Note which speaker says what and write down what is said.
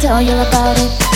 Speaker 1: tell you about it.